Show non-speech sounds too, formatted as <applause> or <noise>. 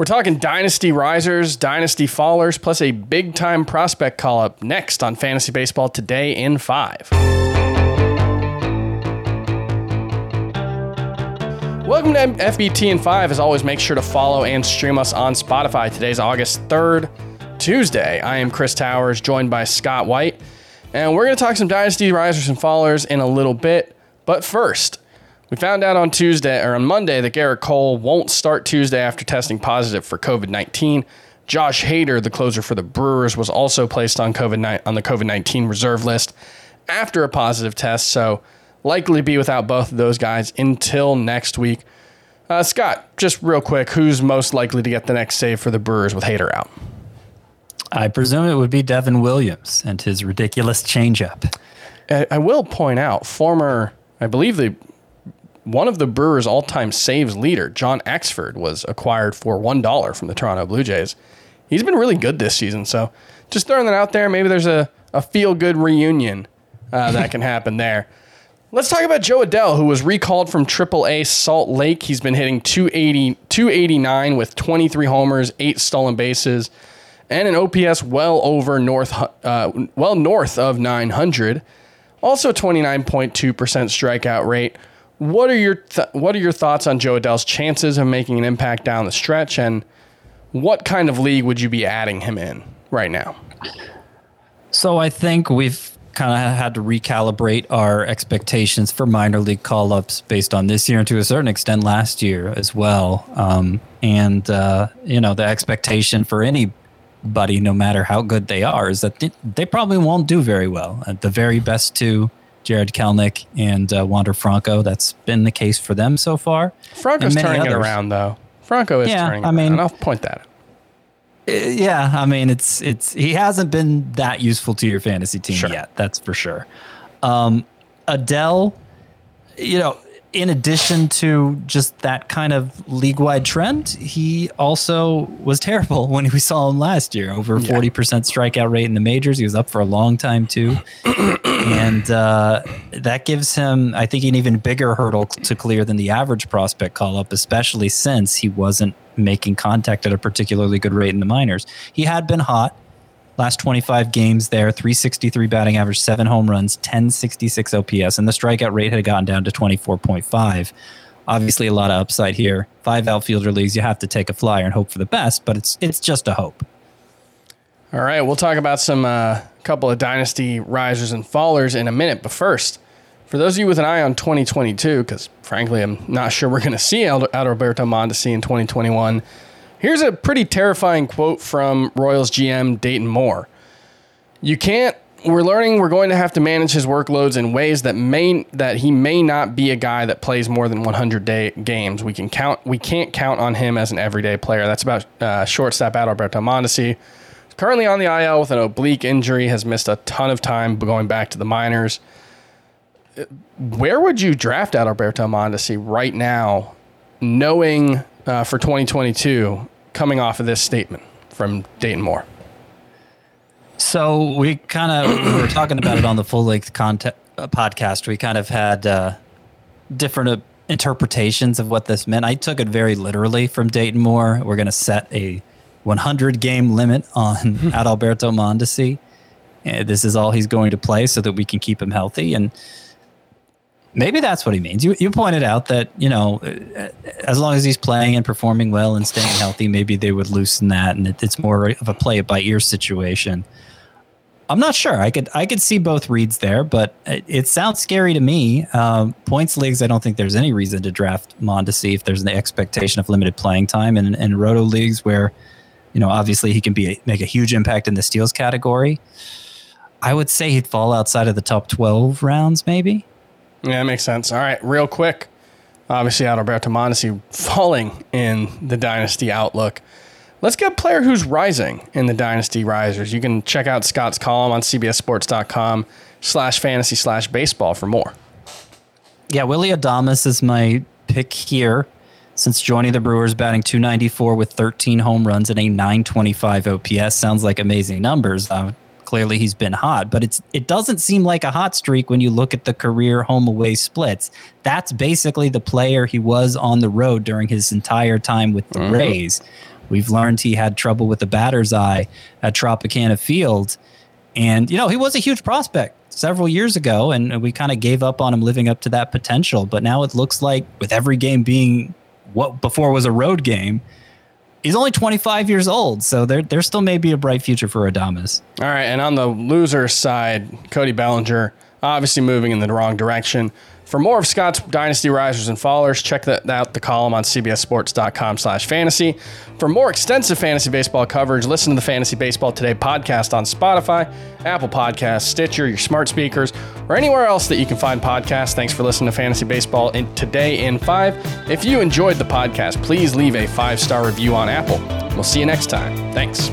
We're talking dynasty risers, dynasty fallers, plus a big time prospect call up next on Fantasy Baseball today in five. Welcome to FBT in 5. As always, make sure to follow and stream us on Spotify. Today's August 3rd, Tuesday. I am Chris Towers, joined by Scott White, and we're going to talk some Dynasty risers and fallers in a little bit. But first, we found out on Tuesday or on Monday that Gerrit Cole won't start Tuesday after testing positive for COVID 19. Josh Hader, the closer for the Brewers, was also placed on COVID on the COVID 19 reserve list after a positive test. So likely be without both of those guys until next week. Uh, Scott, just real quick, who's most likely to get the next save for the Brewers with Hader out? I presume it would be Devin Williams and his ridiculous changeup. I, I will point out, former, I believe the one of the Brewers' all-time saves leader, John Axford, was acquired for one dollar from the Toronto Blue Jays. He's been really good this season, so just throwing that out there. Maybe there's a, a feel-good reunion uh, that can happen there. Let's talk about Jo Adell, who was recalled from AAA Salt Lake. He's been hitting 280, 289 with 23 homers, eight stolen bases, and an OPS well over north, uh, well north of 900. Also, 29.2% strikeout rate. What are your th- what are your thoughts on Jo Adell's chances of making an impact down the stretch, and what kind of league would you be adding him in right now? So I think we've kind of had to recalibrate our expectations for minor league call ups based on this year and to a certain extent last year as well. Um, and uh, you know the expectation for anybody, no matter how good they are, is that they, probably won't do very well. At the very best two Jarred Kelenic and uh, Wander Franco. That's been the case for them so far. Franco's turning others. it around, though. Franco is yeah, turning. I mean, around. I'll point that. out. Uh, yeah, I mean, it's it's he hasn't been that useful to your fantasy team sure. yet. That's for sure. Um, Adell, you know, in addition to just that kind of league wide trend, he also was terrible <laughs> when we saw him last year. Over forty yeah. percent strikeout rate in the majors. He was up for a long time too, <clears throat> and uh, that gives him, I think, an even bigger hurdle to clear than the average prospect call up, especially since he wasn't making contact at a particularly good rate in the minors. He had been hot last 25 games there 363 batting average, seven home runs, 1066 OPS, and the strikeout rate had gotten down to 24.5. Obviously, a lot of upside here. Five outfielder leagues, you have to take a flyer and hope for the best, but it's it's just a hope. All right, we'll talk about some uh, couple of dynasty risers and fallers in a minute, but first, for those of you with an eye on 2022, because frankly, I'm not sure we're going <laughs> to see Adalberto Mondesi in 2021 Here's a pretty terrifying quote from Royals GM Dayton Moore. You can't we're learning we're going to have to manage his workloads in ways that may that he may not be a guy that plays more than 100 day games. We can count we can't count on him as an everyday player. That's about uh, shortstop Adalberto Mondesi. Currently on the IL with an oblique injury, has missed a ton of time going back to the minors. Where would you draft Adalberto Mondesi right now, knowing uh, for 2022 coming off of this statement from Dayton Moore? So we kind of we were talking about it on the full length content uh, podcast. We kind of had uh, different uh, interpretations of what this meant. I took it very literally from Dayton Moore. We're going to set a 100 game limit on hmm. Adalberto Mondesi. And this is all he's going to play so that we can keep him healthy. And Maybe that's what he means. You you pointed out that you know, eh, as long as he's playing and performing well and staying healthy, maybe they would loosen that, and it, it's more of a play it by ear situation. I'm not sure. I could I could see both reads there, but it, it sounds scary to me. Um, points leagues, I don't think there's any reason to draft Mondesi if there's the expectation of limited playing time, and in roto leagues where, you know, obviously he can be make a huge impact in the steals category. I would say he'd fall outside of the top 12 rounds, maybe. Yeah, that makes sense. All right, real quick. Obviously, Adalberto Mondesi falling in the dynasty outlook. Let's get a player who's rising in the dynasty risers. You can check out Scott's column on cbssports.com slash fantasy slash baseball for more. Yeah, Willy Adames is my pick here since joining the Brewers, batting 294 with 13 home runs and a 925 OPS. Sounds like amazing numbers. Uh, clearly he's been hot, but it's it doesn't seem like a hot streak when you look at the career home away splits. That's basically the player he was on the road during his entire time with the mm-hmm. Rays. We've learned he had trouble with the batter's eye at Tropicana Field. And, you know, he was a huge prospect several years ago, and we kind of gave up on him living up to that potential. But now it looks like with every game being what before was a road game, he's only 25 years old. So there, there still may be a bright future for Adames. All right. And on the loser side, Cody Bellinger obviously moving in the wrong direction. For more of Scott's Dynasty Risers and Fallers, check that out the column on cbssports.com slash fantasy. For more extensive fantasy baseball coverage, listen to the Fantasy Baseball Today podcast on Spotify, Apple Podcasts, Stitcher, your smart speakers, or anywhere else that you can find podcasts. Thanks for listening to Fantasy Baseball in Today in 5. If you enjoyed the podcast, please leave a five-star review on Apple. We'll see you next time. Thanks.